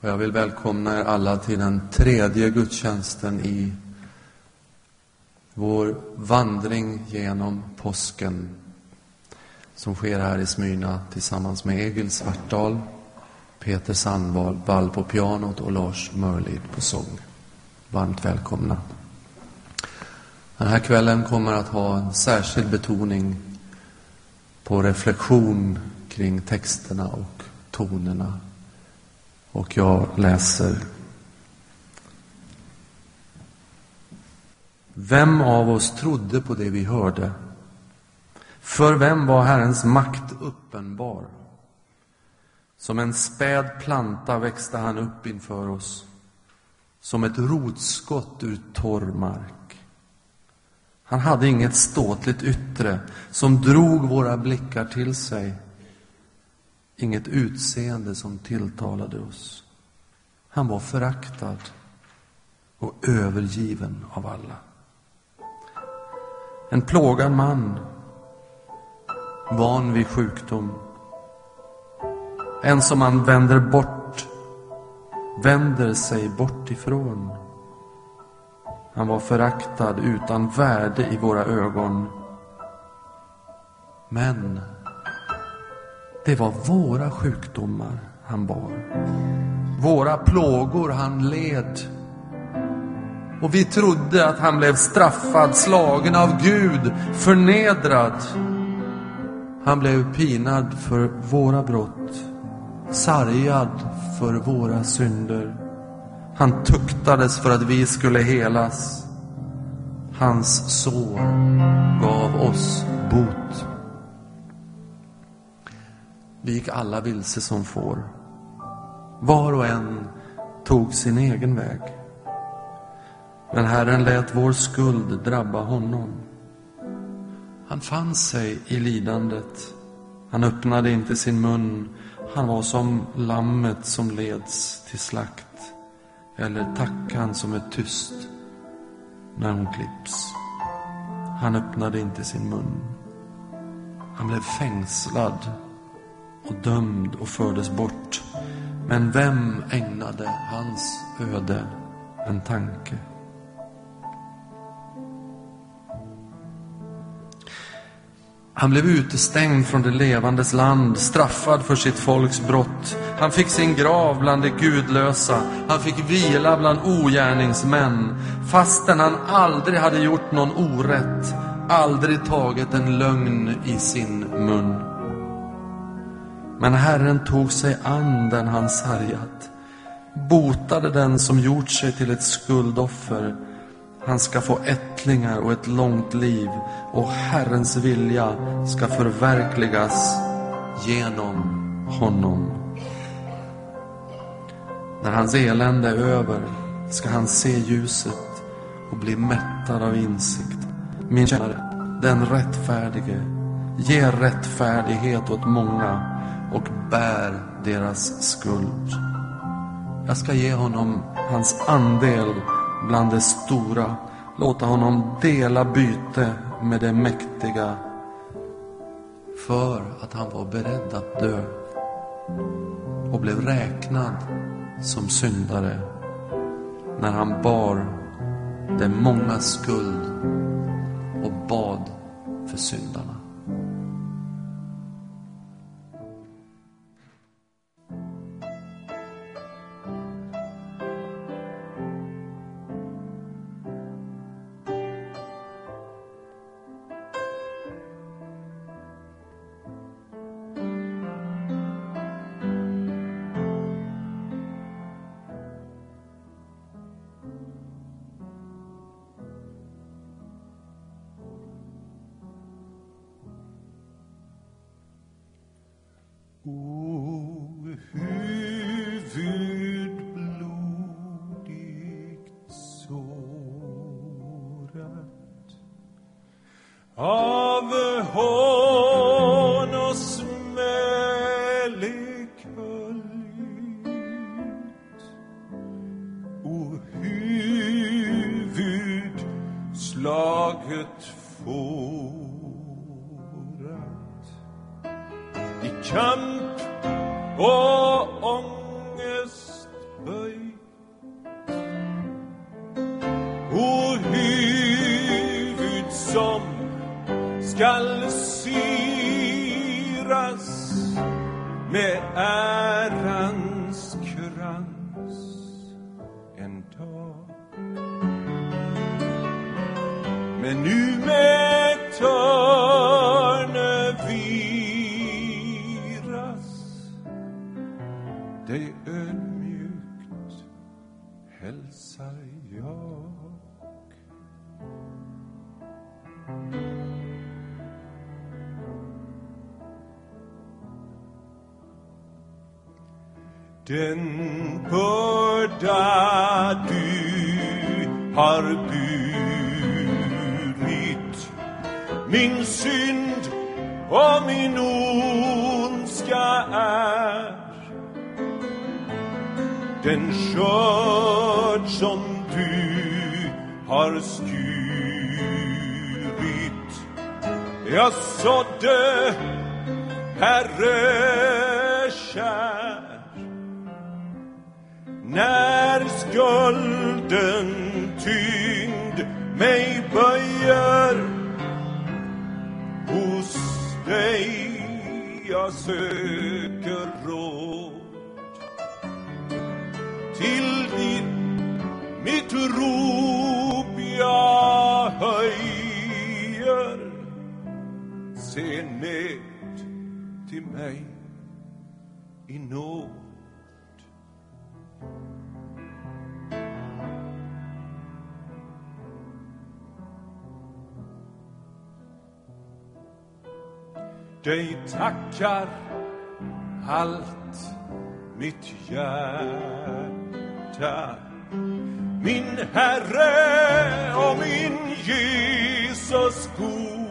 Och jag vill välkomna er alla till den tredje gudstjänsten i vår vandring genom påsken som sker här i Smyrna tillsammans med Egil Svartdal, Peter Sandvall på pianot och Lars Mörlid på sång. Varmt välkomna. Den här kvällen kommer att ha en särskild betoning på reflektion kring texterna och tonerna. Och jag läser. Vem av oss trodde på det vi hörde? För vem var Herrens makt uppenbar? Som en späd planta växte han upp inför oss, som ett rotskott ur torr mark. Han hade inget ståtligt yttre som drog våra blickar till sig, inget utseende som tilltalade oss. Han var föraktad och övergiven av alla. En plågad man van vid sjukdom. En som man vänder bort, vänder sig bort ifrån. Han var föraktad utan värde i våra ögon. Men det var våra sjukdomar han bar. Våra plågor han led. Och vi trodde att han blev straffad, slagen av Gud, förnedrad. Han blev pinad för våra brott, sargad för våra synder. Han tuktades för att vi skulle helas. Hans sår gav oss bot. Vi gick alla vilse som får. Var och en tog sin egen väg. Men Herren lät vår skuld drabba honom. Han fann sig i lidandet. Han öppnade inte sin mun. Han var som lammet som leds till slakt. Eller tackan som är tyst när hon klipps. Han öppnade inte sin mun. Han blev fängslad och dömd och fördes bort. Men vem ägnade hans öde en tanke? Han blev utestängd från det levandes land, straffad för sitt folks brott. Han fick sin grav bland de gudlösa. Han fick vila bland ogärningsmän, fastän han aldrig hade gjort någon orätt, aldrig tagit en lögn i sin mun. Men Herren tog sig an den han sargat, botade den som gjort sig till ett skuldoffer han ska få ättlingar och ett långt liv och Herrens vilja ska förverkligas genom honom. När hans elände är över ska han se ljuset och bli mättad av insikt. Min kära, den rättfärdige, ge rättfärdighet åt många och bär deras skuld. Jag ska ge honom hans andel bland det stora, låta honom dela byte med det mäktiga för att han var beredd att dö och blev räknad som syndare när han bar det många skuld och bad för syndarna. Kamp och huvud som skall syras med ära. Har burit min synd och min ondska är. Den skörd som du har skurit. Jag sådde, Herre kär. När skulden tyngd mig böjer. Hos dig jag söker råd. Till ditt mitt rop jag höjer. Se ned till mig i nåd. Dig tackar allt mitt hjärta. Min Herre och min Jesus god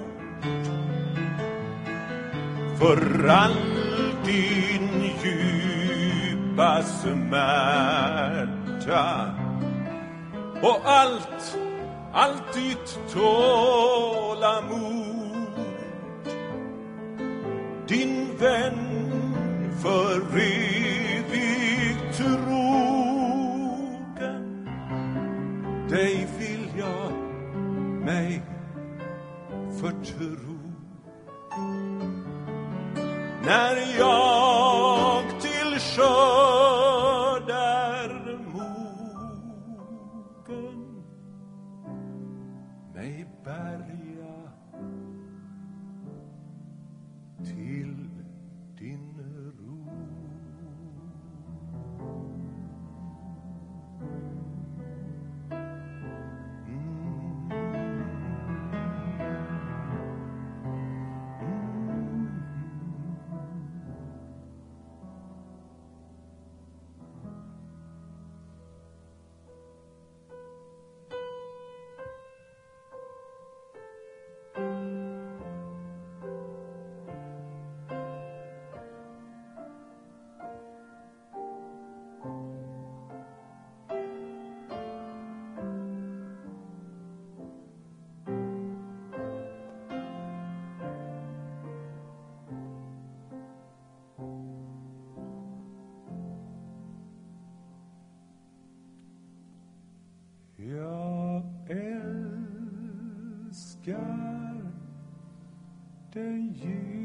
för all din djupa smärta och allt, allt ditt tålamod. Din vän för evigt dig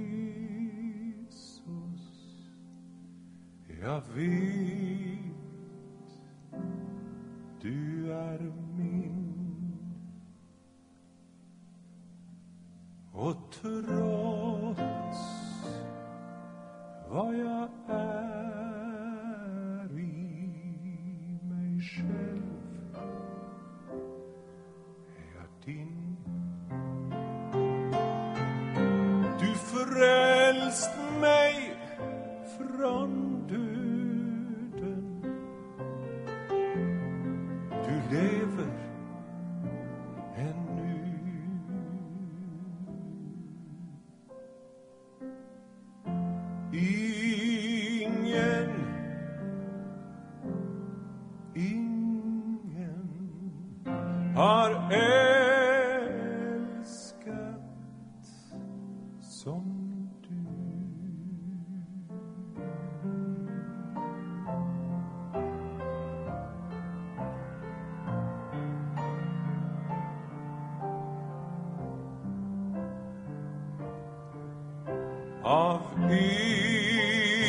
av evighet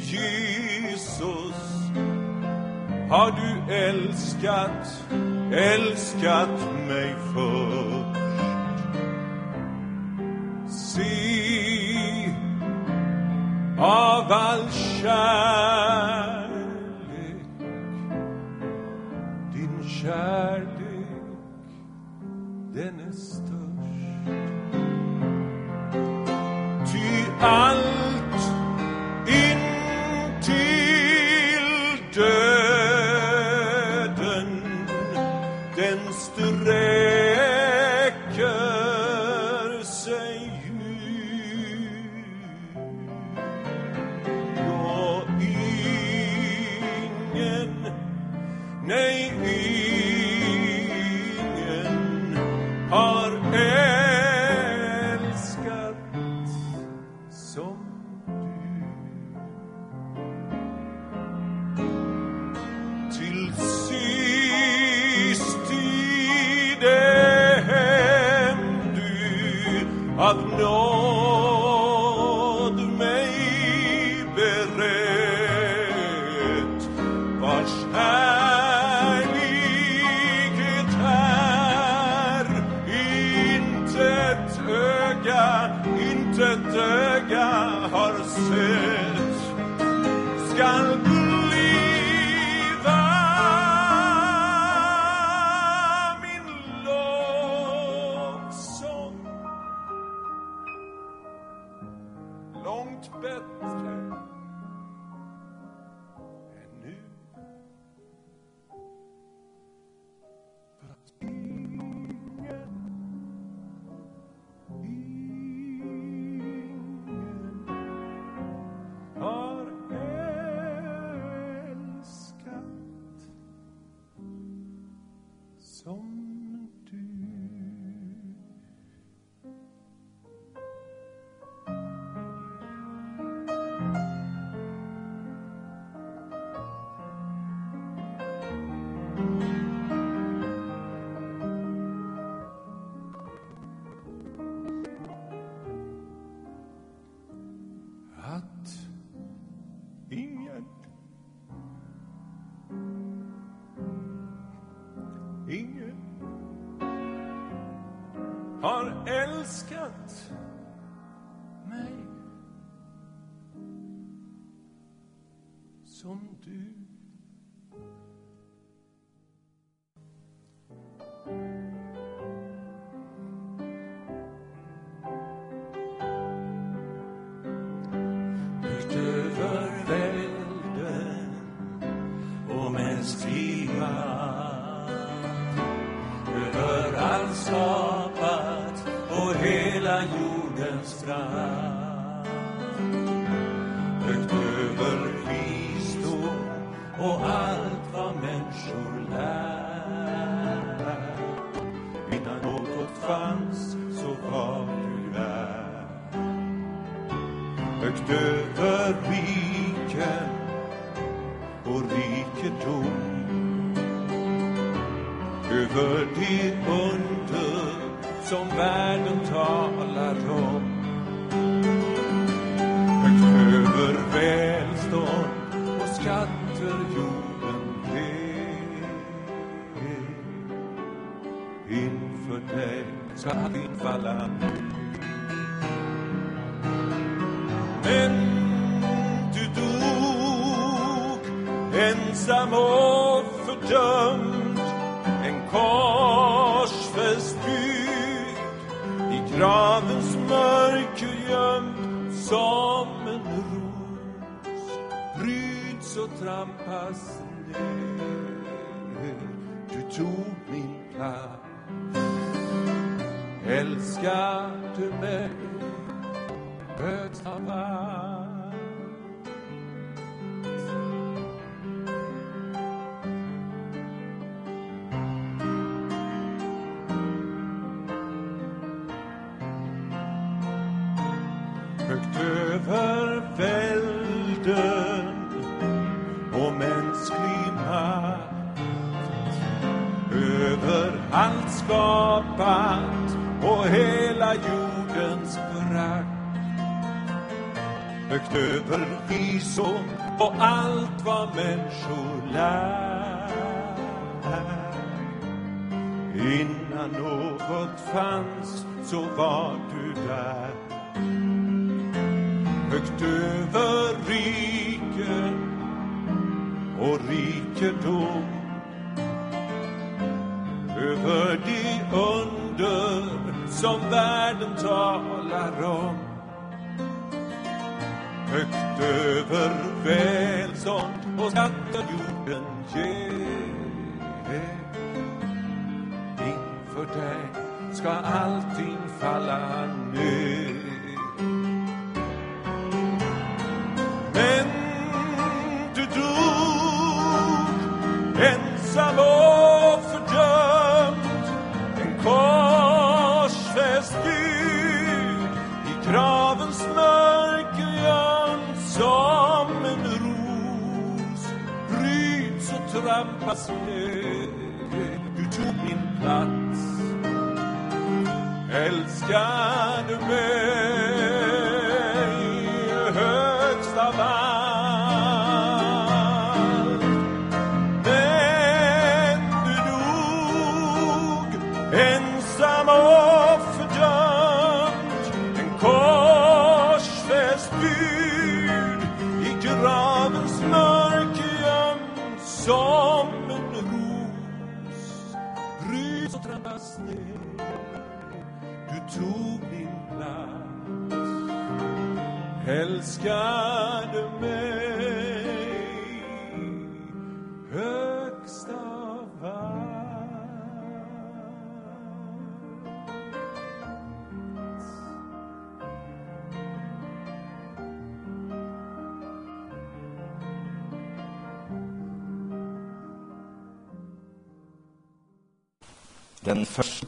Jesus har du älskat, älskat mig först. Se av all kärlek riskant skapat och hela jordens prakt. Högt över visor och allt vad människor lär. Innan något fanns så var du där. Högt över riken och rikedom som världen talar om. Högt över välstånd och skatter jorden ger. Inför dig ska allting falla ner. Och trampas du tog min plats. Älskar du mig?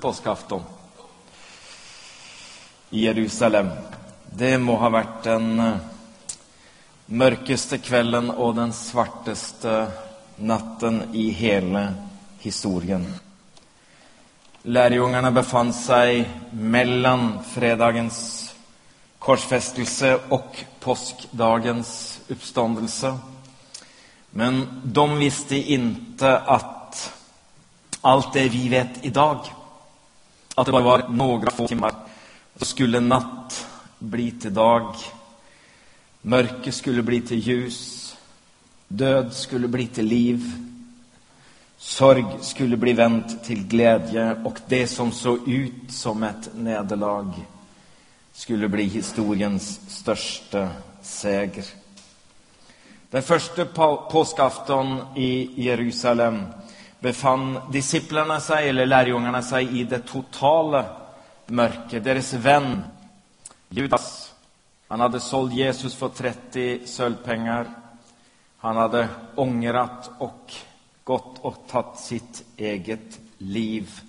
Påskafton i Jerusalem. Det må ha varit den eh, mörkaste kvällen och den svartaste natten i hela historien. Lärjungarna befann sig mellan fredagens korsfästelse och påskdagens uppståndelse. Men de visste inte att allt det vi vet idag, att det bara var några få timmar, så skulle natt bli till dag, mörker skulle bli till ljus, död skulle bli till liv, sorg skulle bli vänt till glädje. Och det som såg ut som ett nederlag skulle bli historiens största seger. Den första på- påskafton i Jerusalem befann disciplerna sig, eller lärjungarna sig, i det totala mörkret. Deras vän Judas, han hade sålt Jesus för 30 sölvpengar. Han hade ångrat och gått och tagit sitt eget liv.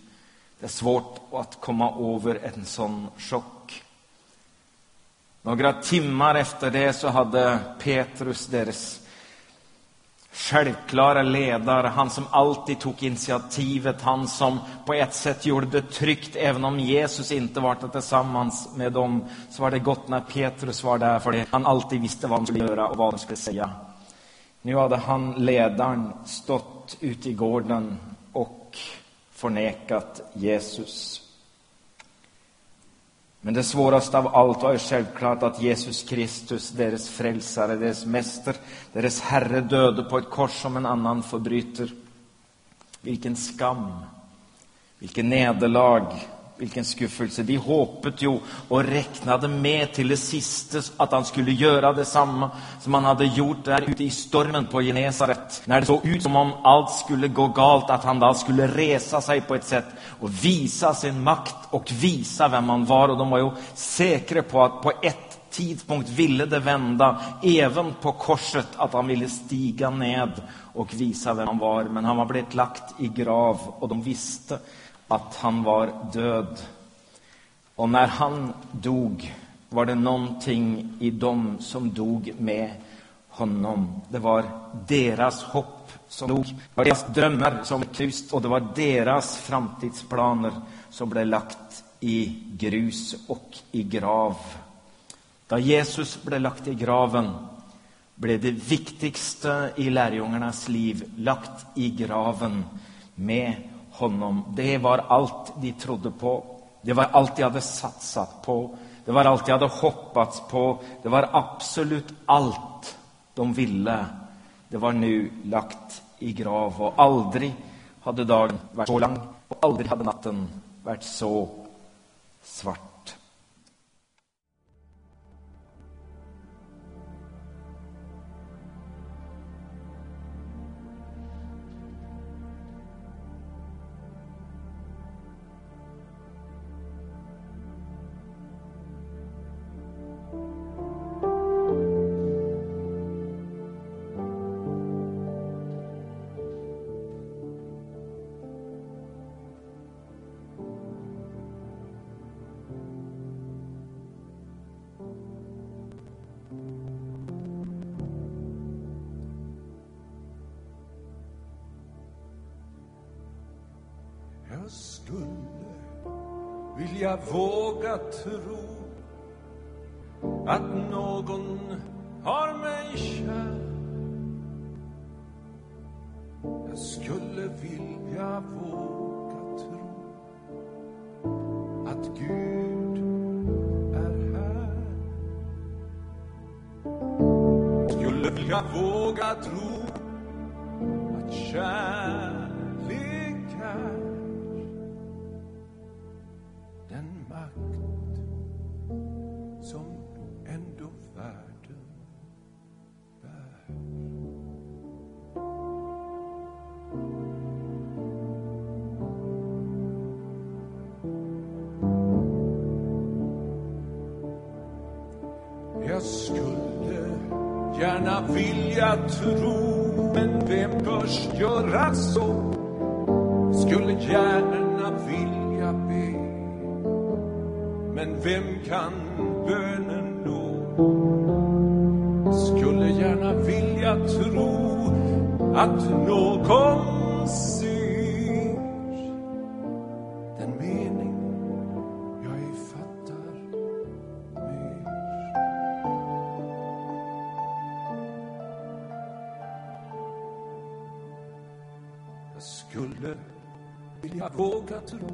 Det är svårt att komma över en sån chock. Några timmar efter det så hade Petrus, deras självklara ledare, han som alltid tog initiativet, han som på ett sätt gjorde det tryggt, även om Jesus inte var där tillsammans med dem, så var det gott när Petrus var där, för han alltid visste vad han skulle göra och vad han skulle säga. Nu hade han, ledaren, stått ute i gården och förnekat Jesus. Men det svåraste av allt var ju självklart att Jesus Kristus, deras frälsare, deras mäster, deras Herre döde på ett kors som en annan förbryter. Vilken skam, vilken nederlag, vilken skuffelse. De hoppet ju och räknade med till det sista att han skulle göra detsamma som han hade gjort där ute i stormen på Genesaret. När det såg ut som om allt skulle gå galt, att han då skulle resa sig på ett sätt och visa sin makt och visa vem han var. Och de var ju säkra på att på ett tidpunkt ville det vända, även på korset, att han ville stiga ned och visa vem han var. Men han var blivit lagt i grav och de visste att han var död. Och när han dog var det någonting i dem som dog med honom. Det var deras hopp som dog. Det var deras drömmar som knust och det var deras framtidsplaner som blev lagt i grus och i grav. Då Jesus blev lagt i graven, blev det viktigaste i lärjungarnas liv lagt i graven med honom. Det var allt de trodde på. Det var allt de hade satsat på. Det var allt de hade hoppats på. Det var absolut allt de ville. Det var nu lagt i grav, Och aldrig hade dagen varit så lång. Och aldrig hade natten varit så svart. Jag våga tro Skulle gärna vilja tro att någon ser den mening jag ej fattar mer. Jag skulle vilja våga tro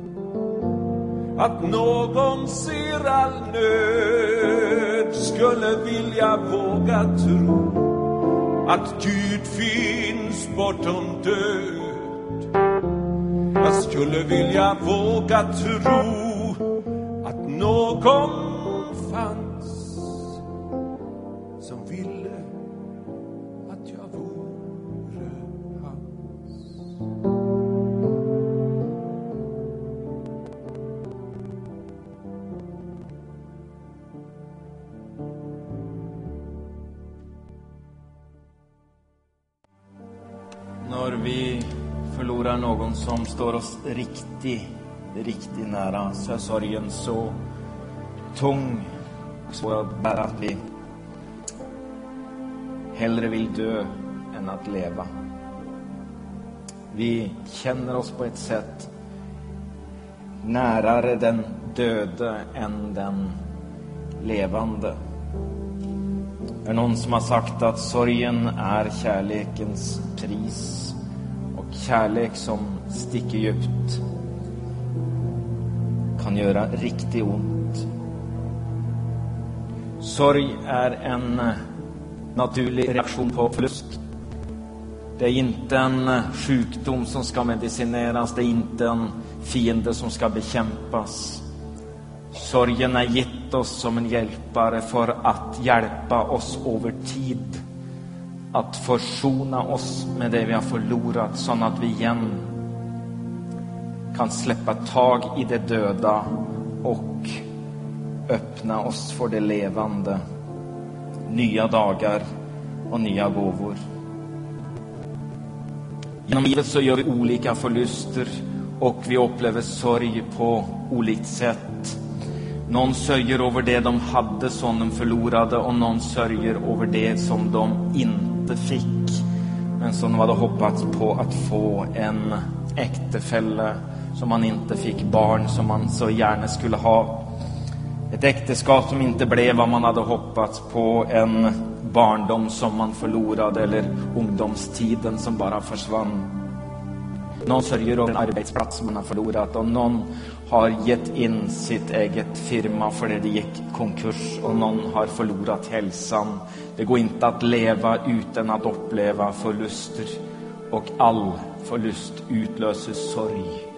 att någon ser all nöd skulle vilja våga tro att Gud finns bortom död. Jag skulle vilja våga tro att någon riktigt, riktig nära så är sorgen så tung och svår att bära att vi hellre vill dö än att leva. Vi känner oss på ett sätt närare den döde än den levande. Det är någon som har sagt att sorgen är kärlekens pris och kärlek som sticker djupt kan göra riktigt ont. Sorg är en naturlig reaktion på förlust. Det är inte en sjukdom som ska medicineras, det är inte en fiende som ska bekämpas. Sorgen är gett oss som en hjälpare för att hjälpa oss över tid. Att försona oss med det vi har förlorat så att vi igen kan släppa tag i det döda och öppna oss för det levande. Nya dagar och nya gåvor. Genom livet så gör vi olika förluster och vi upplever sorg på olika sätt. Någon sörjer över det de hade som de förlorade och någon sörjer över det som de inte fick men som de hade hoppats på att få en äktefälle som man inte fick, barn som man så gärna skulle ha. Ett äktenskap som inte blev vad man hade hoppats på, en barndom som man förlorade eller ungdomstiden som bara försvann. Någon sörjer över en arbetsplats som man har förlorat och någon har gett in sitt eget firma för det gick konkurs och någon har förlorat hälsan. Det går inte att leva utan att uppleva förluster och all förlust utlöser sorg.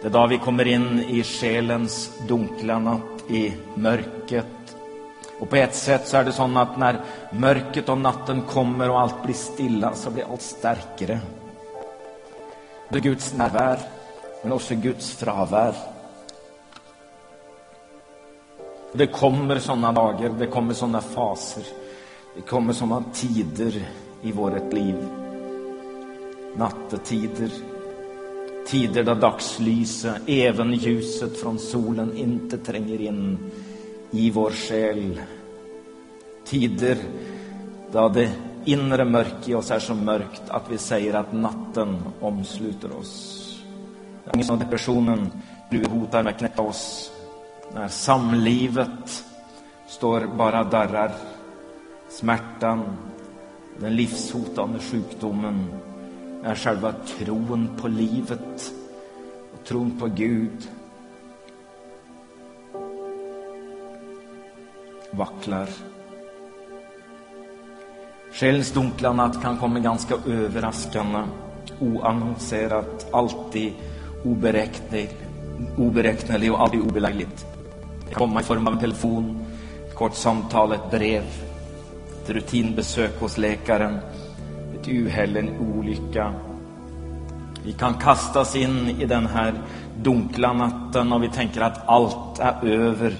Det är då vi kommer in i själens dunkla natt, i mörkret. Och på ett sätt så är det så att när mörkret och natten kommer och allt blir stilla så blir allt starkare. Det är Guds närvaro, men också Guds frånvaro. Det kommer sådana dagar, det kommer sådana faser, det kommer sådana tider i vårt liv. Nattetider, tider då dagslyse, även ljuset från solen inte tränger in i vår själ. Tider då det inre mörk i oss är så mörkt att vi säger att natten omsluter oss. När depressionen hotar med att knäcka oss. När samlivet står bara darrar. Smärtan, den livshotande sjukdomen är själva tron på livet och tron på Gud vacklar. Själsdunkla natt kan komma ganska överraskande, oannonserat, alltid oberäknelig, oberäknelig och aldrig obelägligt. Det kan komma i form av en telefon, ett kort samtal, ett brev, ett rutinbesök hos läkaren, ett uhäll, en olycka. Vi kan kastas in i den här dunkla natten och vi tänker att allt är över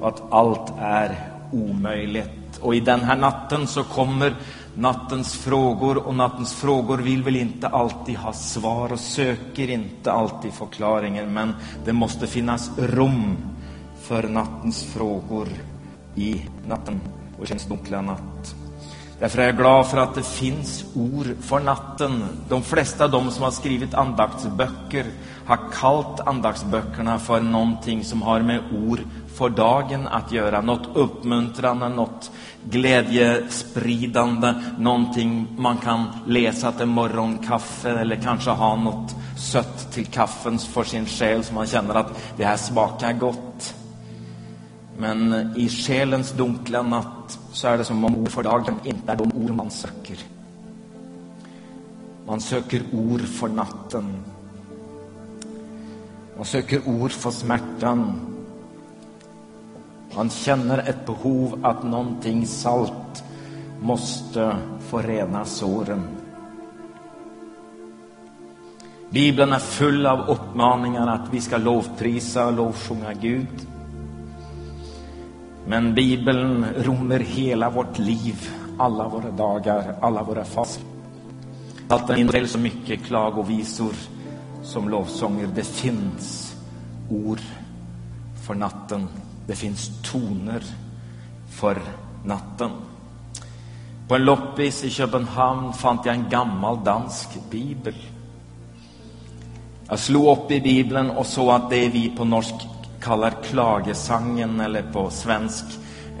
och att allt är omöjligt. Och i den här natten så kommer nattens frågor och nattens frågor vill väl inte alltid ha svar och söker inte alltid förklaringen. Men det måste finnas rum för nattens frågor i natten och känns dunkla natt. Därför är jag glad för att det finns ord för natten. De flesta av dem som har skrivit andaktsböcker har kallat andaktsböckerna för någonting som har med ord för dagen att göra. Något uppmuntrande, något glädjespridande, någonting man kan läsa till morgonkaffe eller kanske ha något sött till kaffen för sin själ så man känner att det här smakar gott. Men i själens dunkla natt så är det som om ord för dagen inte är de ord man söker. Man söker ord för natten. Man söker ord för smärtan. Man känner ett behov att någonting salt måste få rena såren. Bibeln är full av uppmaningar att vi ska lovprisa och lovsjunga Gud. Men Bibeln rymmer hela vårt liv, alla våra dagar, alla våra faser. Den innehåller så mycket klagovisor som lovsånger. Det finns ord för natten. Det finns toner för natten. På en loppis i Köpenhamn fann jag en gammal dansk bibel. Jag slog upp i bibeln och såg att det vi på norsk kallar klagesangen eller på svensk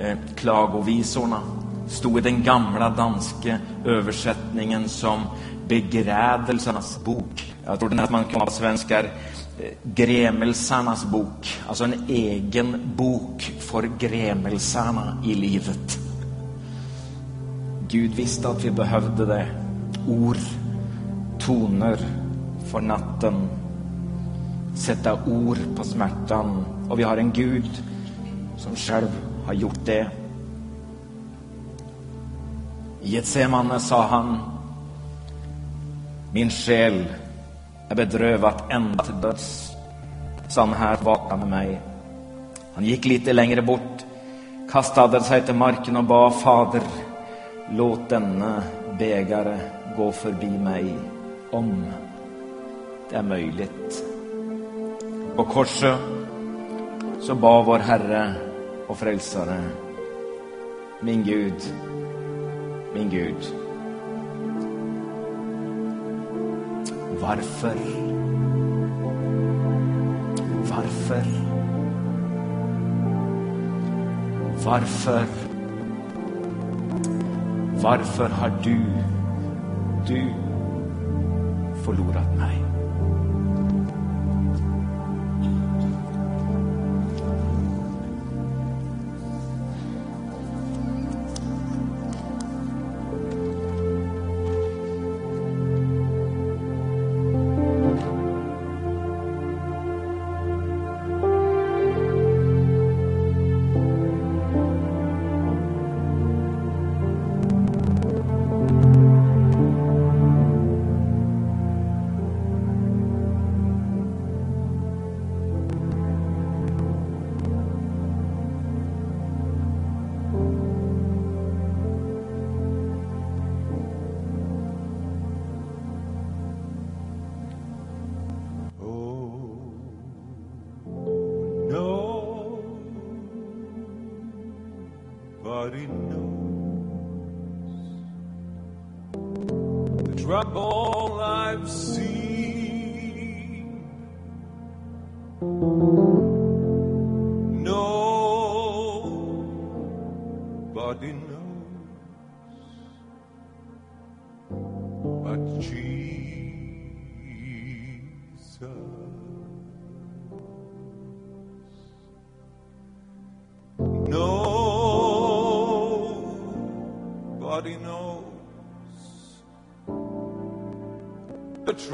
eh, klagovisorna stod i den gamla danska översättningen som begrädelsernas bok. Jag trodde att man kunde på svenska eh, grämelsarnas bok, alltså en egen bok för grämelsarna i livet. Gud visste att vi behövde det. Ord, toner för natten. Sätta ord på smärtan. Och vi har en Gud som själv har gjort det. I Getsemane sa han Min själ är bedrövad ända till döds. Så han här, vakna med mig. Han gick lite längre bort, kastade sig till marken och bad Fader, låt denna bägare gå förbi mig om det är möjligt på korset så bad vår Herre och Frälsare, min Gud, min Gud. Varför? Varför? Varför? Varför har du, du förlorat mig?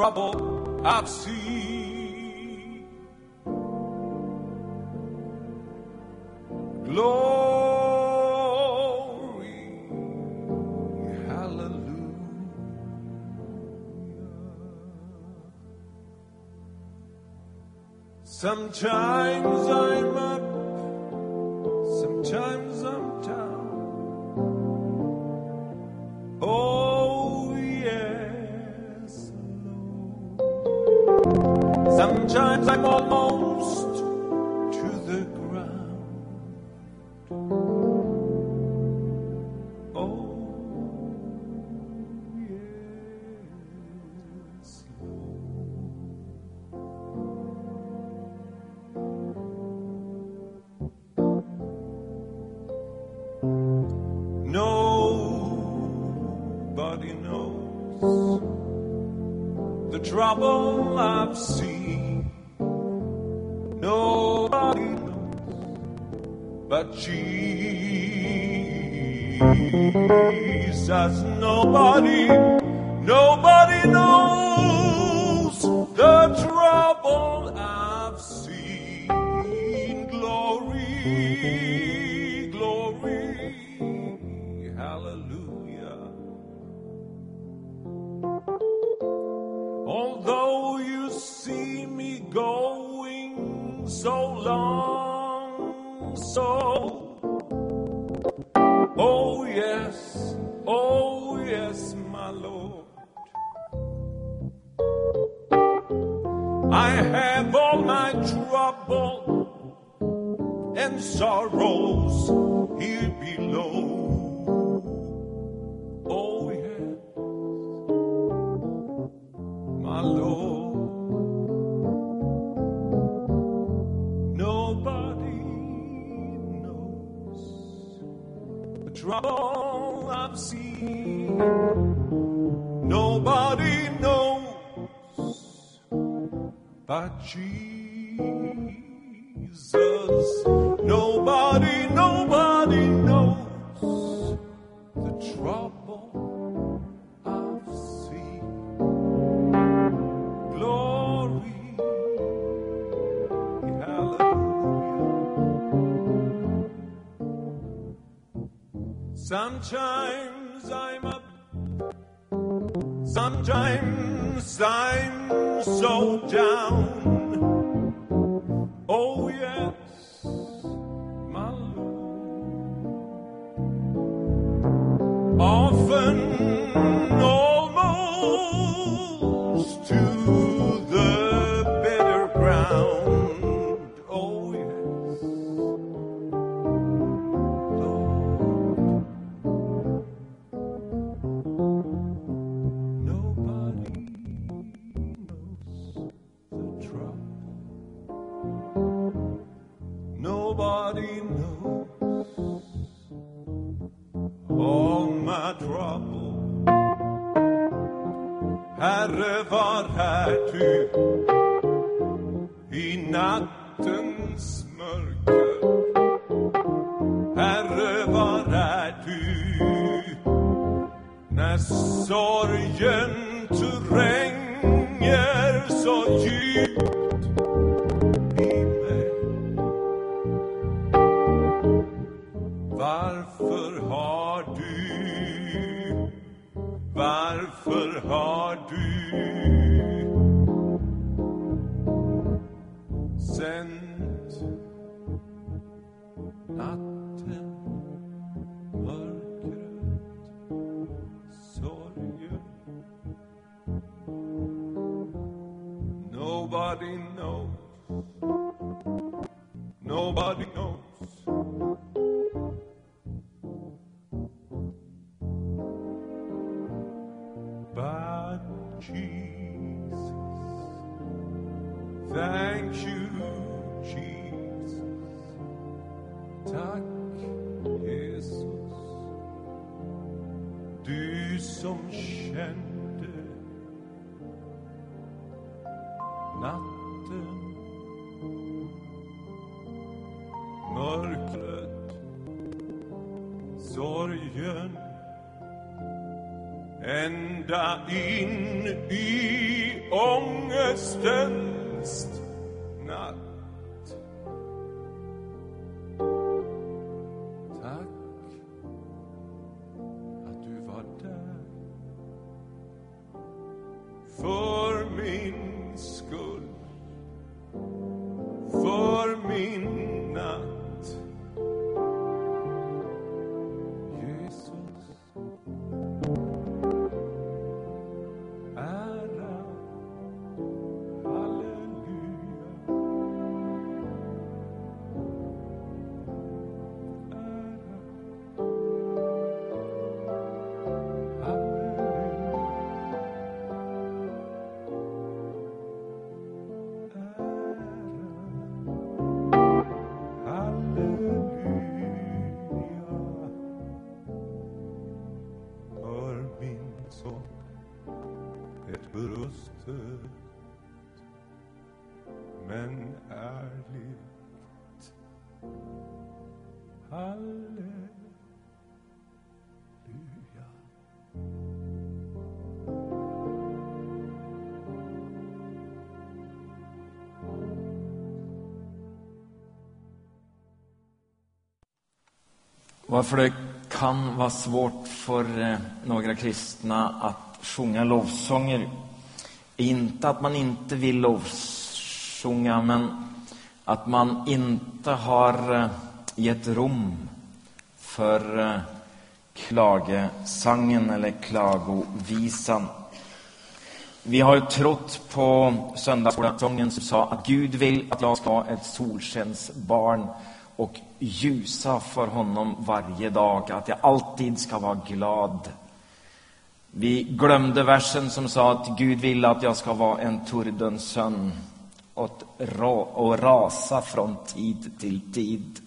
trouble I've seen. Glory, hallelujah. Sometimes I'm a trouble I've seen. Nobody knows but Jesus. Nobody, nobody. Varför det kan vara svårt för eh, några kristna att sjunga lovsånger är inte att man inte vill lovsjunga, men att man inte har eh, gett rum för eh, klagesangen eller klagovisan. Vi har ju trott på söndagssången som sa att Gud vill att jag ska vara ett solskensbarn och ljusa för honom varje dag, att jag alltid ska vara glad. Vi glömde versen som sa att Gud vill att jag ska vara en Tordens och, rasa från tid till tid.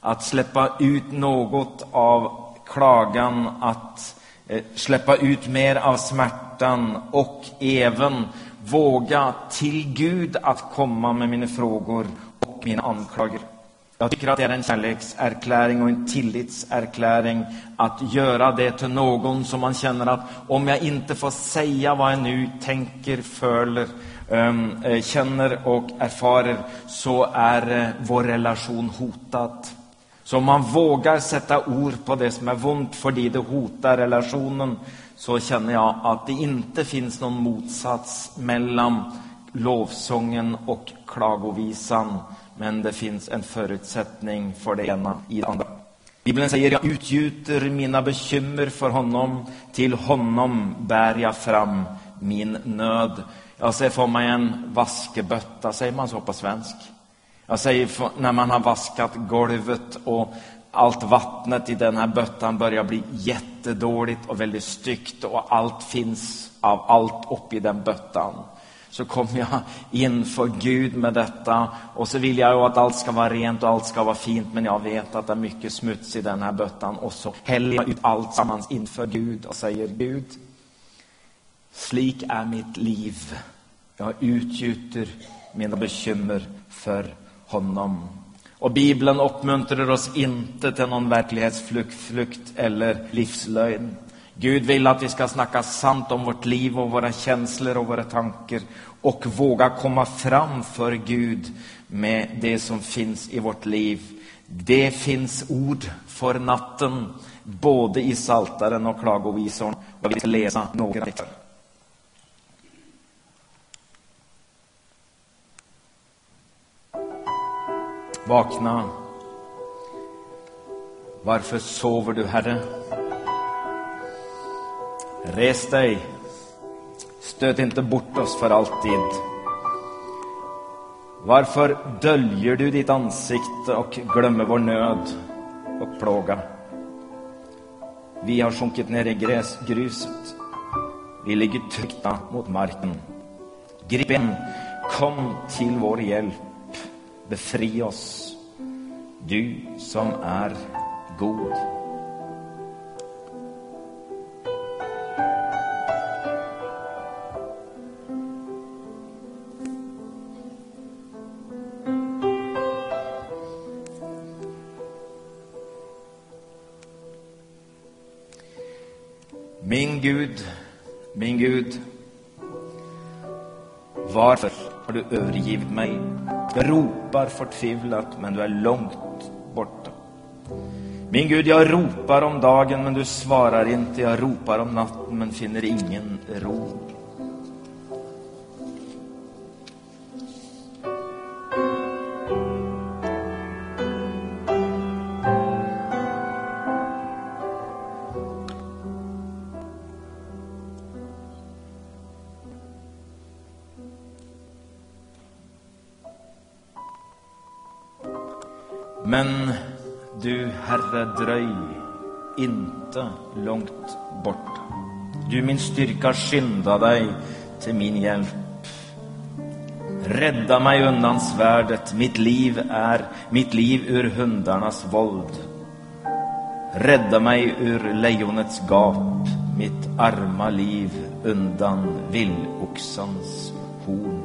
Att släppa ut något av klagan, att eh, släppa ut mer av smärtan och även våga till Gud att komma med mina frågor och mina anklagelser. Jag tycker att det är en kärlekserkläring och en tillitserkläring att göra det till någon som man känner att om jag inte får säga vad jag nu tänker, följer, ehm, eh, känner och erfarer så är eh, vår relation hotad. Så om man vågar sätta ord på det som är ont för det hotar relationen så känner jag att det inte finns någon motsats mellan lovsången och klagovisan men det finns en förutsättning för det ena i det andra. Bibeln säger jag utgjuter mina bekymmer för honom, till honom bär jag fram min nöd. Jag ser för mig en vaskebötta, säger man så på svensk? Jag säger för- när man har vaskat golvet och allt vattnet i den här böttan börjar bli jättedåligt och väldigt styggt och allt finns av allt upp i den böttan så kommer jag inför Gud med detta och så vill jag ju att allt ska vara rent och allt ska vara fint men jag vet att det är mycket smuts i den här böttan och så häller jag ut allt sammans inför Gud och säger Gud, slik är mitt liv. Jag utgjuter mina bekymmer för honom. Och Bibeln uppmuntrar oss inte till någon verklighetsflykt eller livslögn. Gud vill att vi ska snacka sant om vårt liv och våra känslor och våra tankar och våga komma fram för Gud med det som finns i vårt liv. Det finns ord för natten, både i Saltaren och Klagovisorn. Jag vill läsa några texter. Vakna. Varför sover du, Herre? Res dig. Stöt inte bort oss för alltid. Varför döljer du ditt ansikte och glömmer vår nöd och plåga? Vi har sjunkit ner i gräs, gruset. Vi ligger tryckta mot marken. Grip in, kom till vår hjälp. Befri oss, du som är god. Min Gud, min Gud, varför har du övergivit mig? Jag ropar förtvivlat, men du är långt borta. Min Gud, jag ropar om dagen, men du svarar inte. Jag ropar om natten, men finner ingen ro. Du, Herre, dröj inte långt borta. Du, min styrka, skynda dig till min hjälp. Rädda mig undan svärdet, mitt liv är mitt liv ur hundarnas våld. Rädda mig ur lejonets gap, mitt arma liv undan villoxans horn.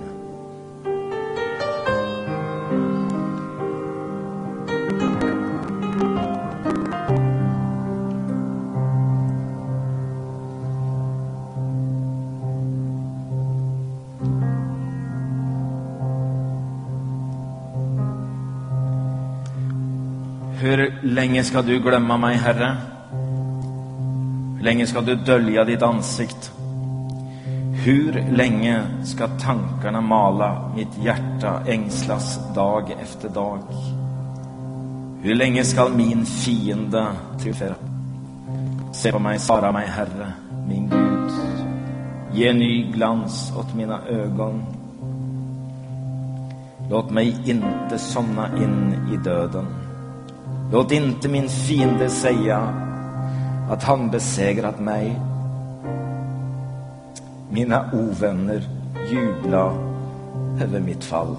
Länge ska du glömma mig, Herre? Hur länge ska du dölja ditt ansikte? Hur länge ska tankarna mala mitt hjärta ängslas dag efter dag? Hur länge ska min fiende triumfera? Se på mig, svara mig, Herre, min Gud. Ge ny glans åt mina ögon. Låt mig inte somna in i döden. Låt inte min fiende säga att han besegrat mig. Mina ovänner jubla över mitt fall.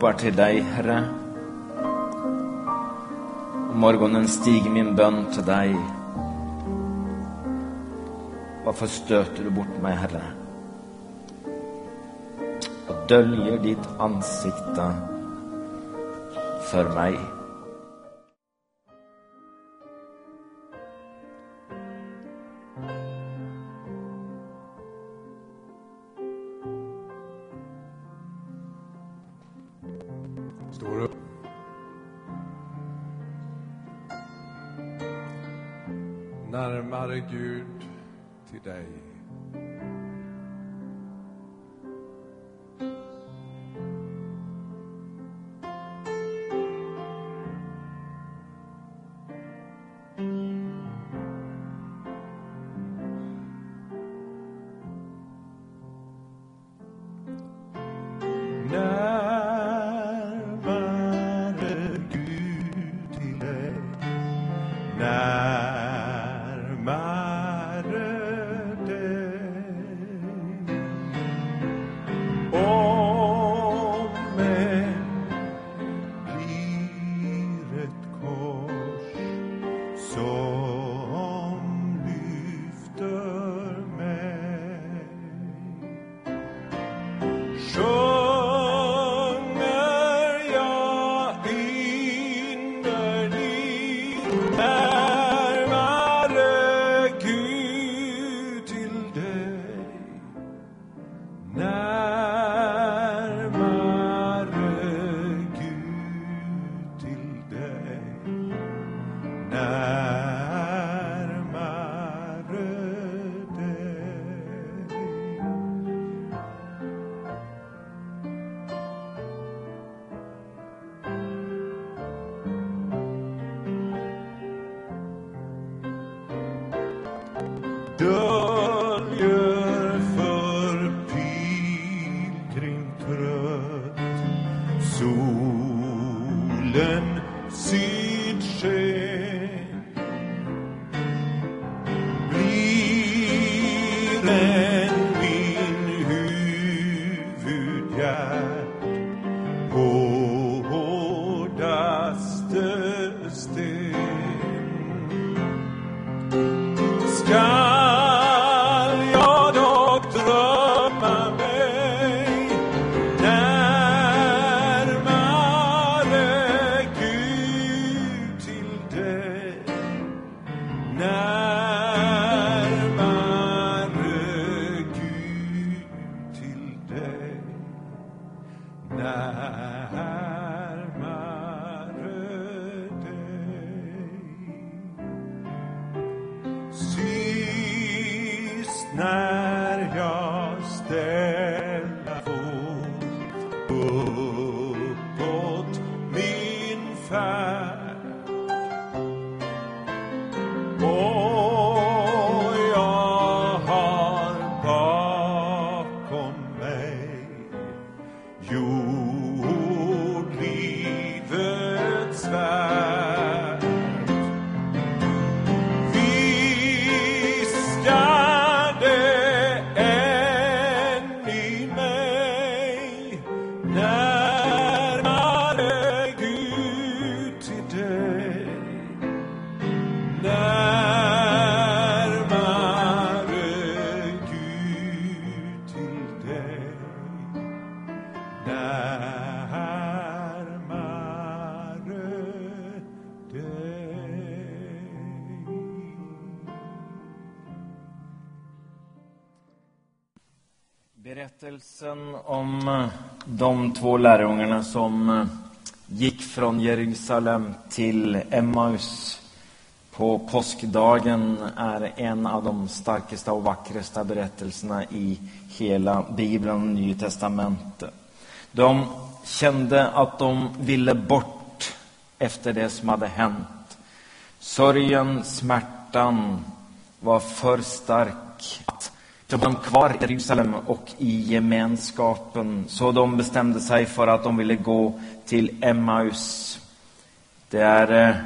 Ropar till dig, Herre. Om morgonen stiger min bön till dig. Varför stöter du bort mig, Herre? Och döljer ditt ansikte för mig. Berättelsen om eh, de två lärjungarna som eh, gick från Jerusalem till Emmaus på påskdagen är en av de starkaste och vackraste berättelserna i hela Bibeln och Nya testamentet. De kände att de ville bort efter det som hade hänt. Sorgen, smärtan var för stark. De var kvar i Jerusalem och i gemenskapen, så de bestämde sig för att de ville gå till Emmaus. Det är eh,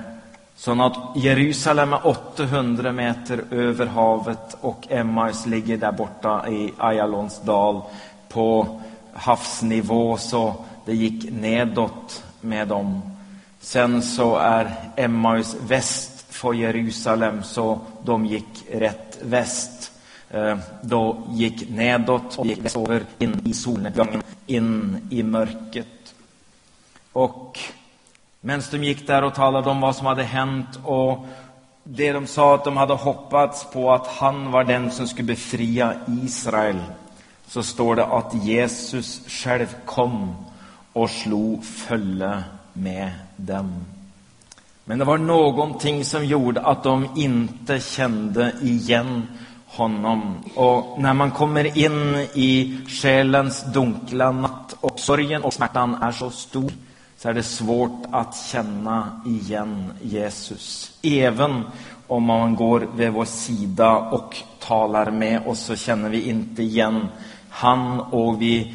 så att Jerusalem är 800 meter över havet och Emmaus ligger där borta i Ajalons dal på havsnivå, så det gick nedåt med dem. Sen så är Emmaus väst för Jerusalem, så de gick rätt väst. Eh, då gick nedåt och gick västover in i solnedgången, in i mörkret. Och medan de gick där och talade om vad som hade hänt och det de sa att de hade hoppats på att han var den som skulle befria Israel, så står det att Jesus själv kom och slog följe med dem. Men det var någonting som gjorde att de inte kände igen honom. Och när man kommer in i själens dunkla natt och sorgen och smärtan är så stor så är det svårt att känna igen Jesus. Även om man går vid vår sida och talar med oss så känner vi inte igen han och vi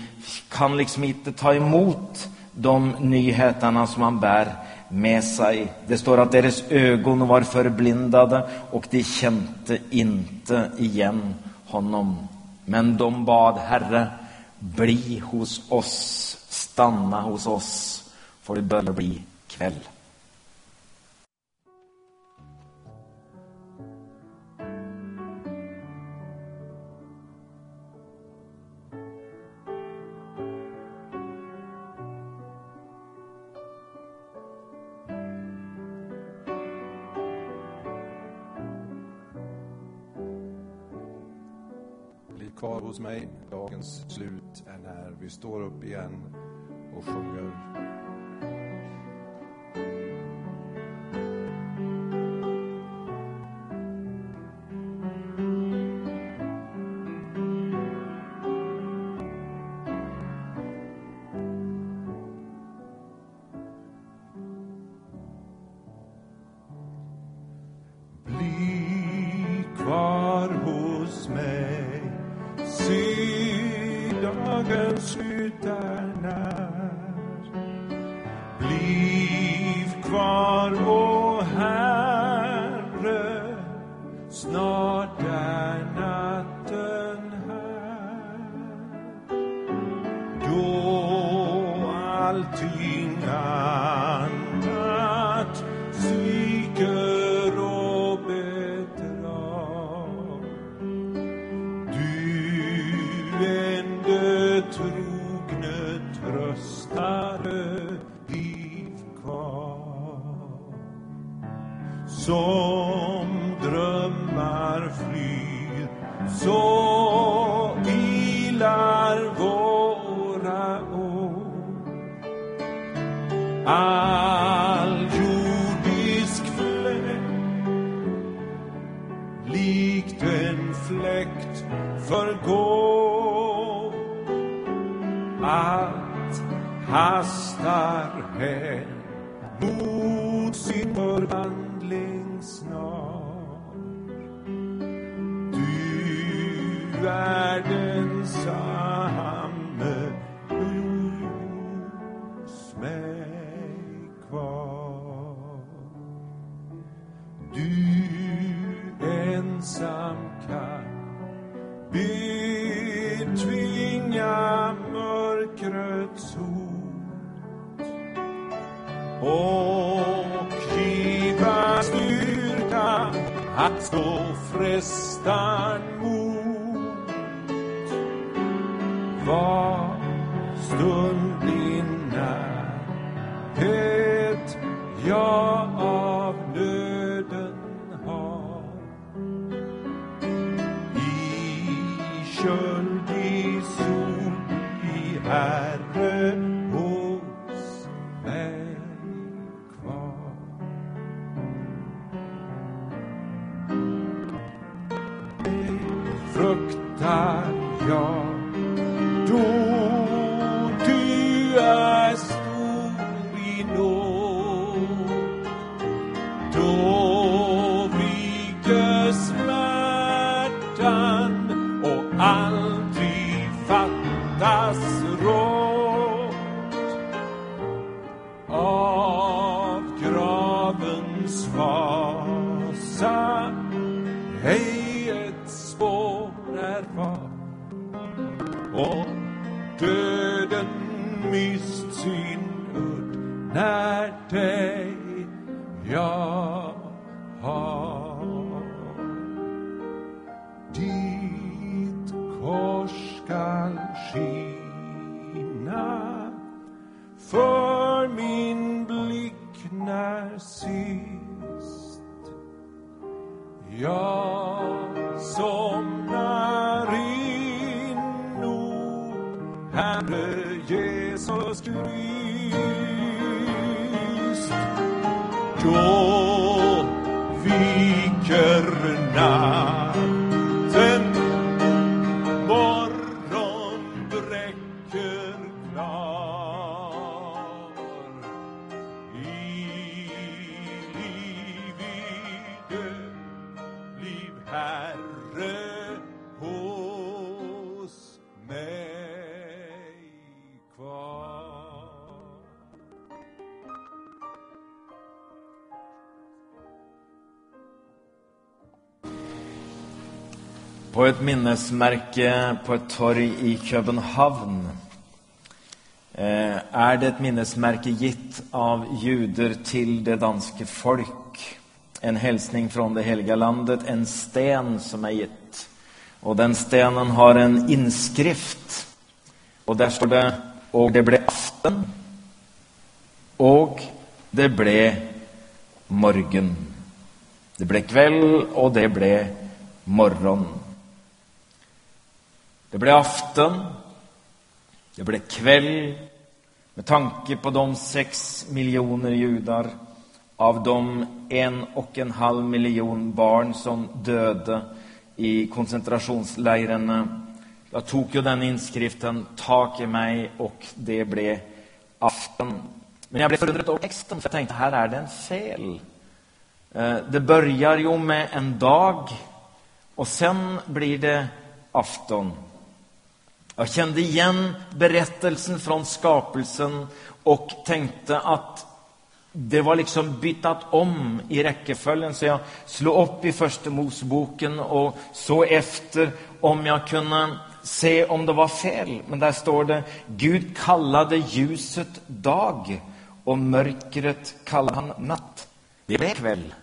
kan liksom inte ta emot de nyheterna som han bär med sig. Det står att deras ögon var förblindade och de kände inte igen honom. Men de bad Herre, bli hos oss, stanna hos oss, för det börjar bli kväll. mig. Dagens slut är när vi står upp igen och sjunger kastar här mot sin förvandling snart. Du är den att stå frestan mot. Var stund innan högt jag På ett minnesmärke på ett torg i Köpenhamn eh, är det ett minnesmärke gitt av juder till det danske folk. En hälsning från det heliga landet, en sten som är gitt. Och den stenen har en inskrift. Och där står det Och det blev aften. Och det blev morgon. Det blev kväll och det blev morgon. Det blev afton. Det blev kväll. Med tanke på de sex miljoner judar av de en och en halv miljon barn som döde i koncentrationslägren. Jag tog ju den inskriften, tak i mig, och det blev afton. Men jag blev förundrad över texten, för jag tänkte här är det en fel. Eh, det börjar ju med en dag, och sen blir det afton. Jag kände igen berättelsen från skapelsen och tänkte att det var liksom byttat om i räckeföljden. så jag slog upp i Första Moseboken och såg efter om jag kunde se om det var fel. Men där står det Gud kallade ljuset dag och mörkret kallade han natt. Det blev kväll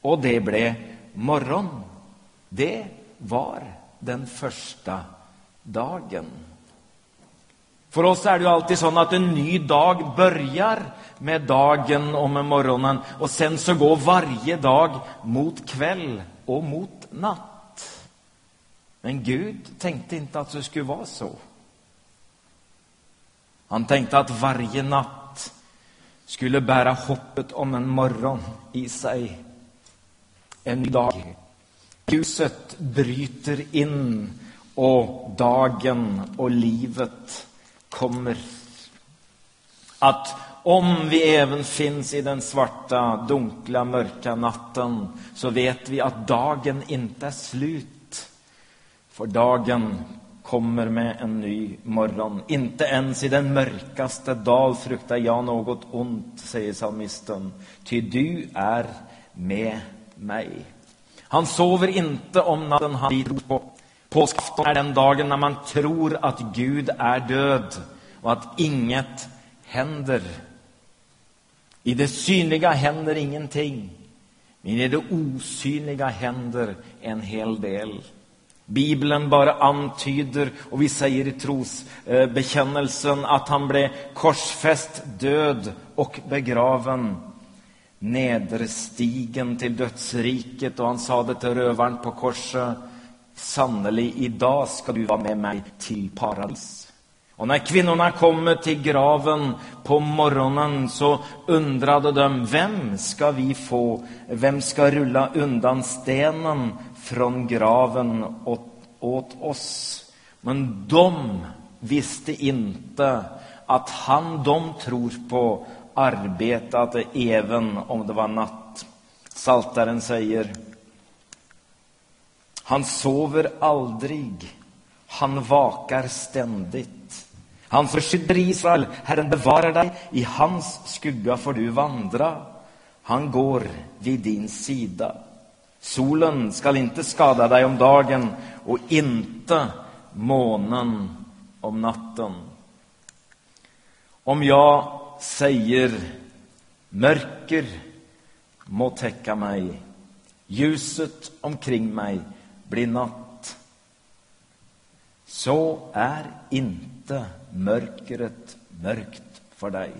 och det blev morgon. Det var den första dagen. För oss är det ju alltid så att en ny dag börjar med dagen och med morgonen och sen så går varje dag mot kväll och mot natt. Men Gud tänkte inte att det skulle vara så. Han tänkte att varje natt skulle bära hoppet om en morgon i sig. En ny dag. Ljuset bryter in och dagen och livet kommer. Att om vi även finns i den svarta, dunkla, mörka natten så vet vi att dagen inte är slut. För dagen kommer med en ny morgon. Inte ens i den mörkaste dal fruktar jag något ont, säger psalmisten, ty du är med mig. Han sover inte om natten han tror på. Påskafton är den dagen när man tror att Gud är död och att inget händer. I det synliga händer ingenting, men i det osynliga händer en hel del. Bibeln bara antyder, och vi säger i trosbekännelsen, eh, att han blev korsfäst, död och begraven nederstigen till dödsriket och han sade till rövaren på korset Sannerligen, idag ska du vara med mig till paradis. Och när kvinnorna kommer till graven på morgonen så undrade de, vem ska vi få, vem ska rulla undan stenen från graven åt, åt oss? Men de visste inte att han de tror på arbetade även om det var natt. Saltaren säger han sover aldrig, han vakar ständigt. Han förskyddar Israel, Herren bevarar dig, i hans skugga får du vandra. Han går vid din sida. Solen skall inte skada dig om dagen och inte månen om natten. Om jag säger mörker må täcka mig, ljuset omkring mig blir natt. Så är inte mörkret mörkt för dig.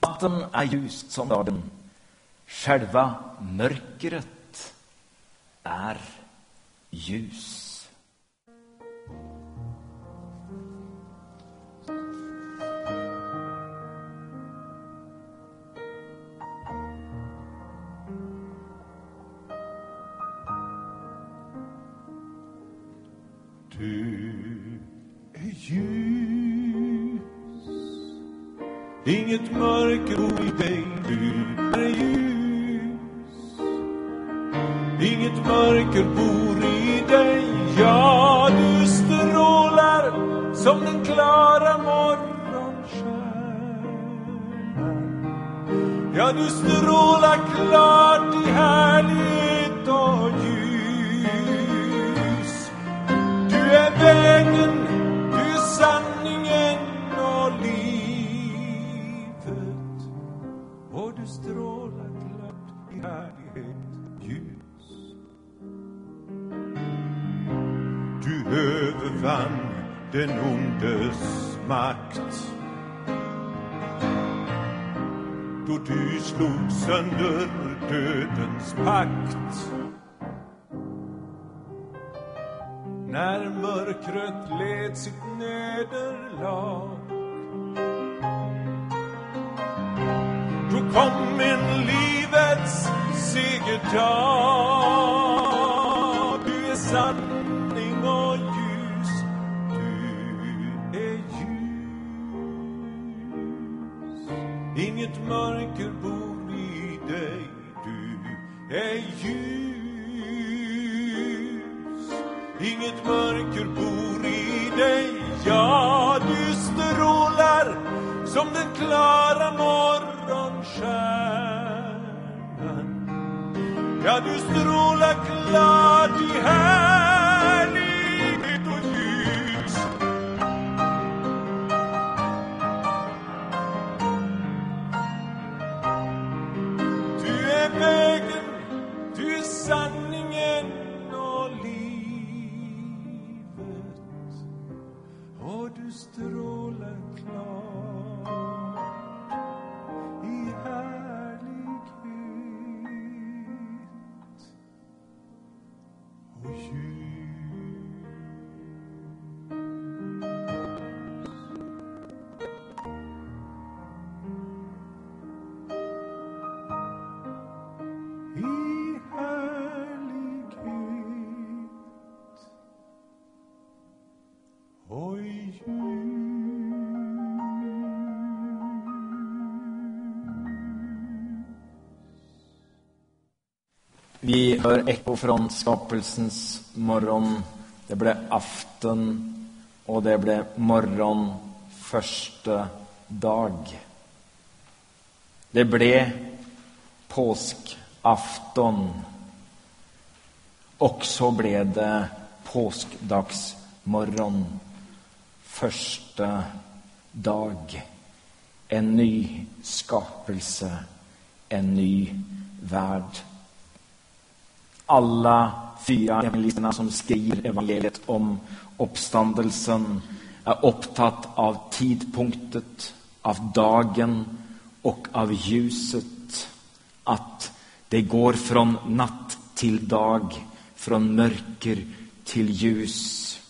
Natten är ljust som dagen. Själva mörkret är ljus. Ljus Inget mörker bor i dig, du är ljus. Inget mörker bor i dig, ja, du strålar som den klara morgonstjärnan. Ja, du strålar klar den ondes makt. Då du slog sönder dödens pakt. När mörkret led sitt nederlag Då kom en livets segerdag Inget mörker bor i dig. Du är ljus. Inget mörker bor i dig. Ja, du strålar som den klara Vi hör eko från skapelsens morgon. Det blev aften, och det blev morgon första dag. Det blev påskafton. Och så blev det påskdagsmorgon, Första dag. En ny skapelse, en ny värld. Alla fyra evangelisterna som skriver evangeliet om uppståndelsen är upptatt av tidpunktet, av dagen och av ljuset. Att det går från natt till dag, från mörker till ljus.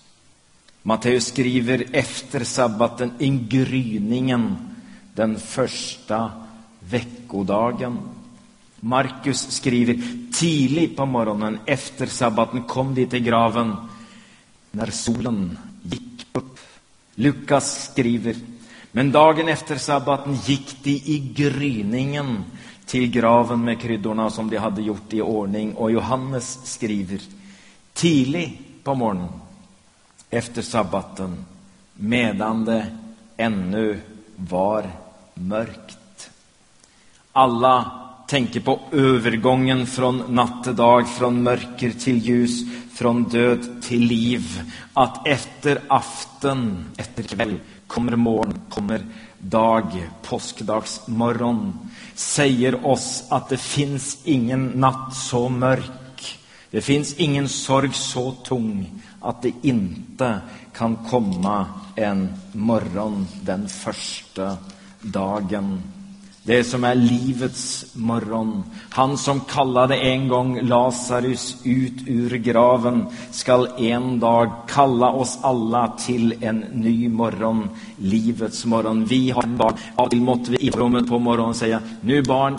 Matteus skriver efter sabbaten, ingryningen, gryningen, den första veckodagen. Markus skriver tidigt på morgonen efter sabbaten kom de till graven när solen gick upp. Lukas skriver men dagen efter sabbaten gick de i gryningen till graven med kryddorna som de hade gjort i ordning. Och Johannes skriver tidigt på morgonen efter sabbaten medan det ännu var mörkt. Alla tänker på övergången från natt till dag, från mörker till ljus, från död till liv. Att efter afton, efter kväll, kommer morgon, kommer dag, påskdagsmorgon, säger oss att det finns ingen natt så mörk, det finns ingen sorg så tung att det inte kan komma en morgon den första dagen. Det som är livets morgon. Han som kallade en gång Lazarus ut ur graven skall en dag kalla oss alla till en ny morgon, livets morgon. Vi har en dag, till måtte vi i rummet på morgonen säga, nu barn,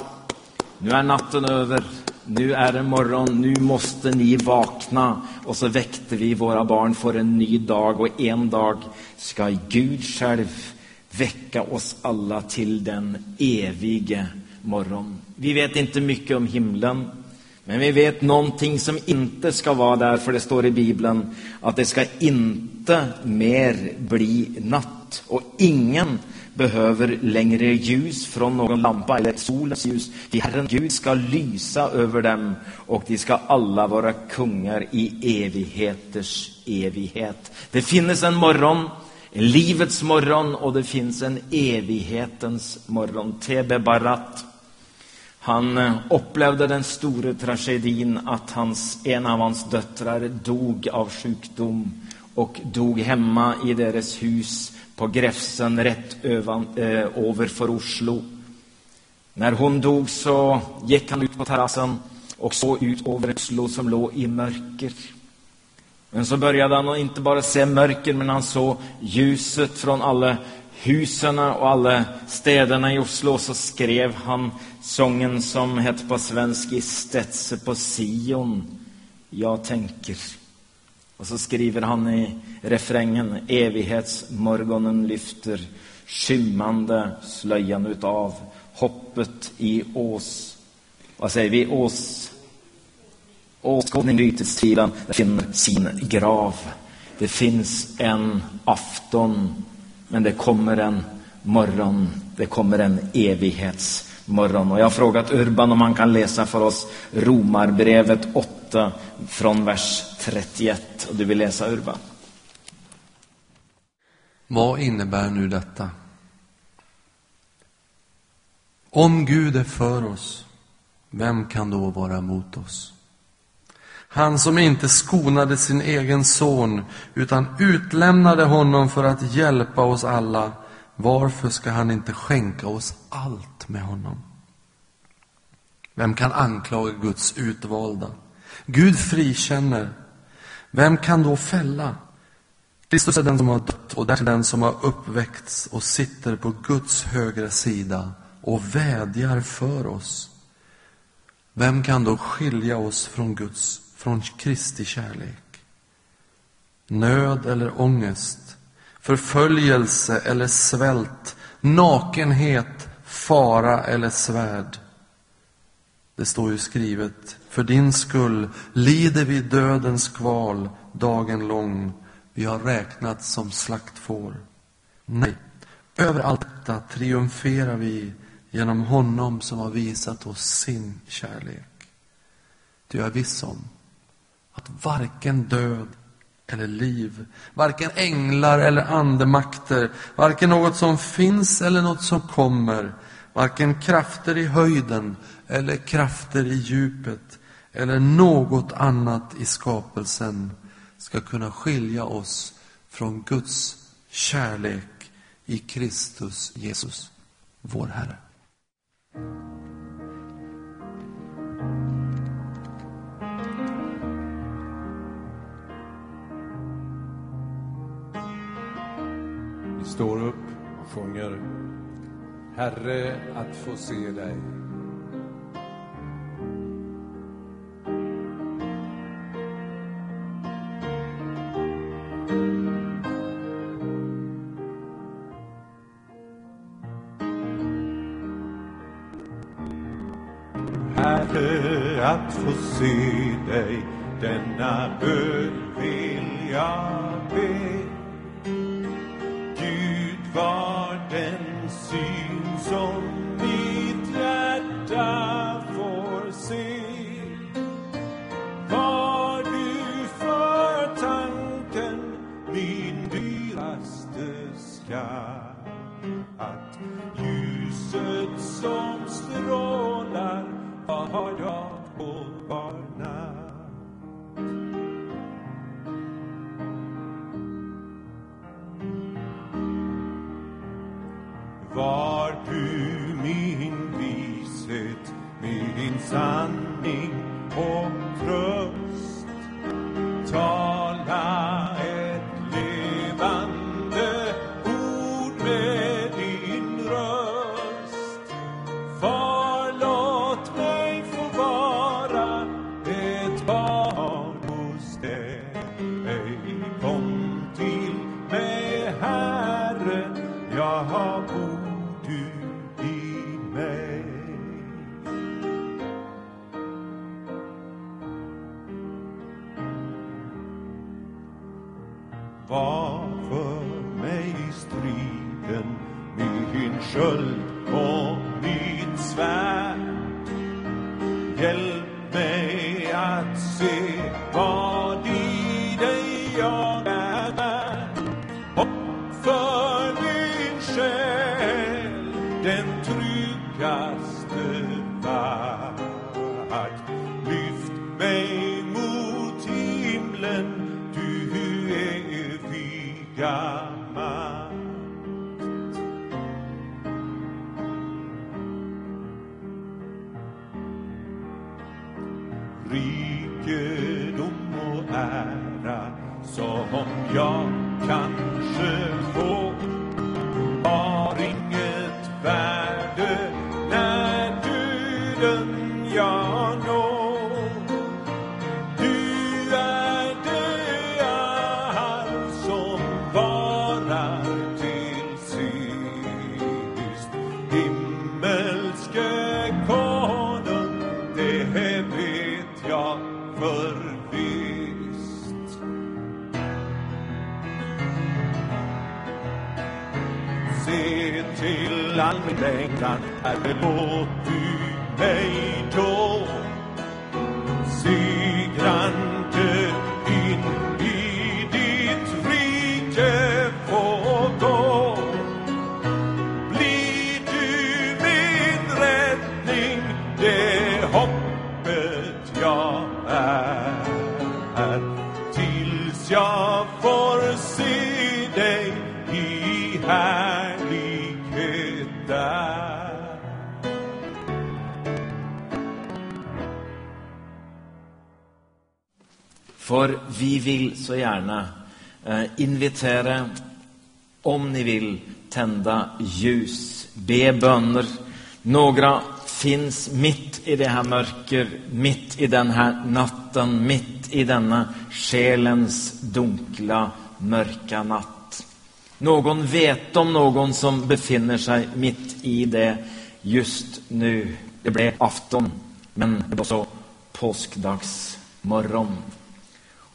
nu är natten över, nu är det morgon, nu måste ni vakna. Och så väckte vi våra barn för en ny dag och en dag ska Gud själv väcka oss alla till den evige morgon. Vi vet inte mycket om himlen, men vi vet någonting som inte ska vara där, för det står i Bibeln att det ska inte mer bli natt och ingen behöver längre ljus från någon lampa eller solens ljus. Ty Herren Gud ska lysa över dem och de ska alla vara kungar i evigheters evighet. Det finns en morgon en livets morgon och det finns en evighetens morgon. Tebe Barat. Han eh, upplevde den stora tragedin att hans, en av hans döttrar dog av sjukdom och dog hemma i deras hus på Gräfsen rätt övan, eh, Oslo. När hon dog så gick han ut på terrassen och såg ut över Oslo som låg i mörker. Men så började han inte bara se mörker, men han såg ljuset från alla husen och alla städerna i Oslo. Så skrev han sången som hette på svenska Stetse på Sion. Jag tänker. Och så skriver han i refrängen Evighetsmorgonen lyfter skymmande slöjan utav hoppet i Ås. Vad säger vi? Ås Åskådning bytestiden finner sin grav. Det finns en afton, men det kommer en morgon. Det kommer en evighetsmorgon. Och jag har frågat Urban om han kan läsa för oss Romarbrevet 8 från vers 31. Och du vill läsa Urban? Vad innebär nu detta? Om Gud är för oss, vem kan då vara mot oss? Han som inte skonade sin egen son, utan utlämnade honom för att hjälpa oss alla. Varför ska han inte skänka oss allt med honom? Vem kan anklaga Guds utvalda? Gud frikänner. Vem kan då fälla? Kristus är den som har dött och därtill den som har uppväckts och sitter på Guds högra sida och vädjar för oss. Vem kan då skilja oss från Guds från Kristi kärlek. Nöd eller ångest, förföljelse eller svält, nakenhet, fara eller svärd. Det står ju skrivet, för din skull lider vi dödens kval dagen lång. Vi har räknats som slaktfår. Nej, över allt detta triumferar vi genom honom som har visat oss sin kärlek. Du är viss om att varken död eller liv, varken änglar eller andemakter, varken något som finns eller något som kommer, varken krafter i höjden eller krafter i djupet eller något annat i skapelsen ska kunna skilja oss från Guds kärlek i Kristus Jesus, vår Herre. Vi står upp och sjunger Herre, att få se dig. Herre, att få se dig, denna bön vill jag be. Herre, om ni vill, tända ljus, be böner. Några finns mitt i det här mörker, mitt i den här natten, mitt i denna själens dunkla, mörka natt. Någon vet om någon som befinner sig mitt i det just nu. Det blev afton, men det var så påskdagsmorgon.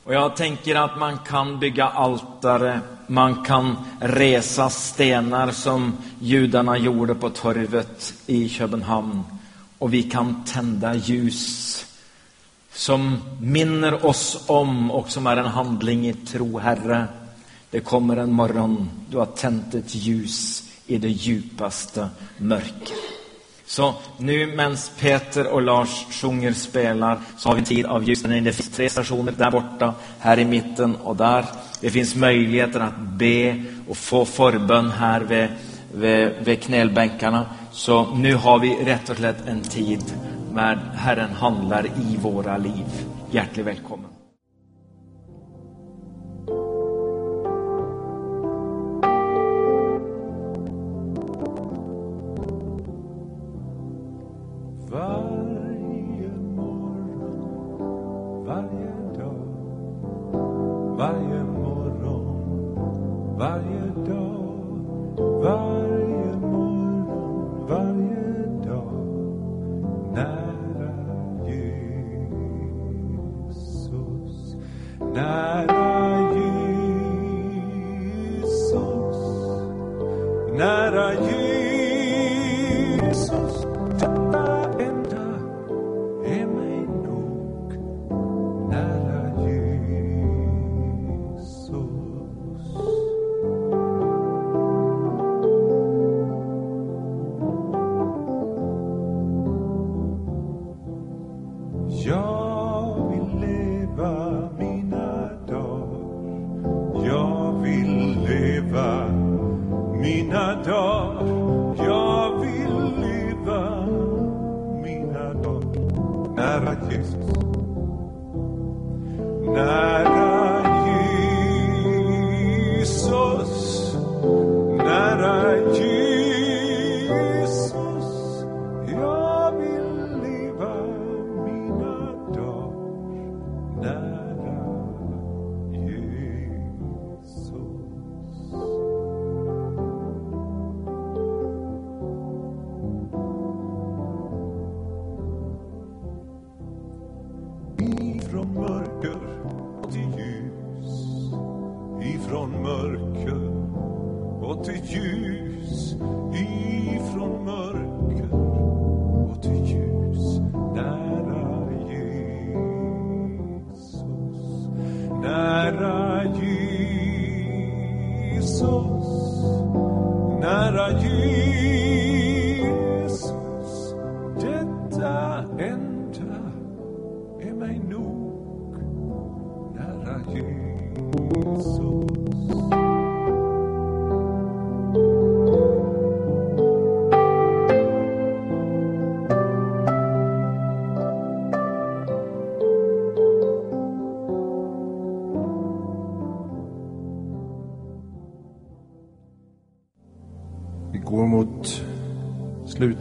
Och jag tänker att man kan bygga altare, man kan resa stenar som judarna gjorde på torvet i Köpenhamn. Och vi kan tända ljus som minner oss om och som är en handling i tro, Herre. Det kommer en morgon, du har tänt ett ljus i det djupaste mörker. Så nu medan Peter och Lars sjunger, spelar, så har vi tid av ljusen. Det finns tre stationer där borta, här i mitten och där. Det finns möjligheter att be och få förbön här vid, vid, vid knälbänkarna. Så nu har vi rätt och slätt en tid när Herren handlar i våra liv. Hjärtligt välkommen.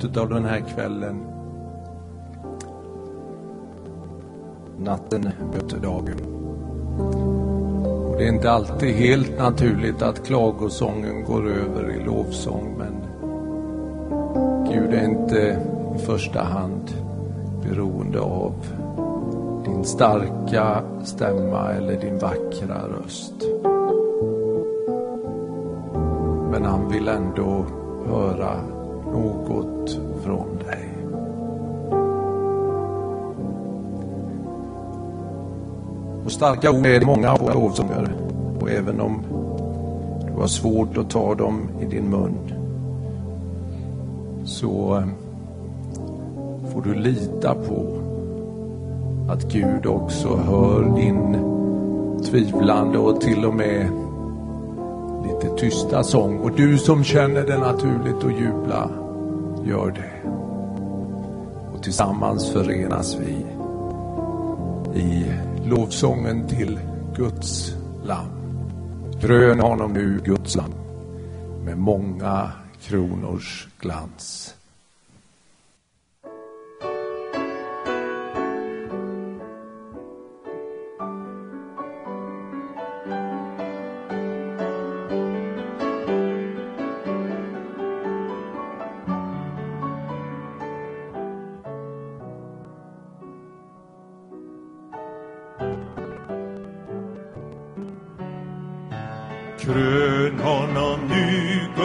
Slutet av den här kvällen. Natten möter dagen. Och det är inte alltid helt naturligt att klagosången går över i lovsång, men Gud är inte i första hand beroende av din starka stämma eller din vackra röst. Men han vill ändå höra något från dig. Och starka ord är det många av våra. Och även om du har svårt att ta dem i din mun så eh, får du lita på att Gud också hör din tvivlande och till och med lite tysta sång. Och du som känner det naturligt att jubla, gör det. Och tillsammans förenas vi i lovsången till Guds lamm. Krön honom nu, Guds lamm, med många kronors glans. krönan av mjuk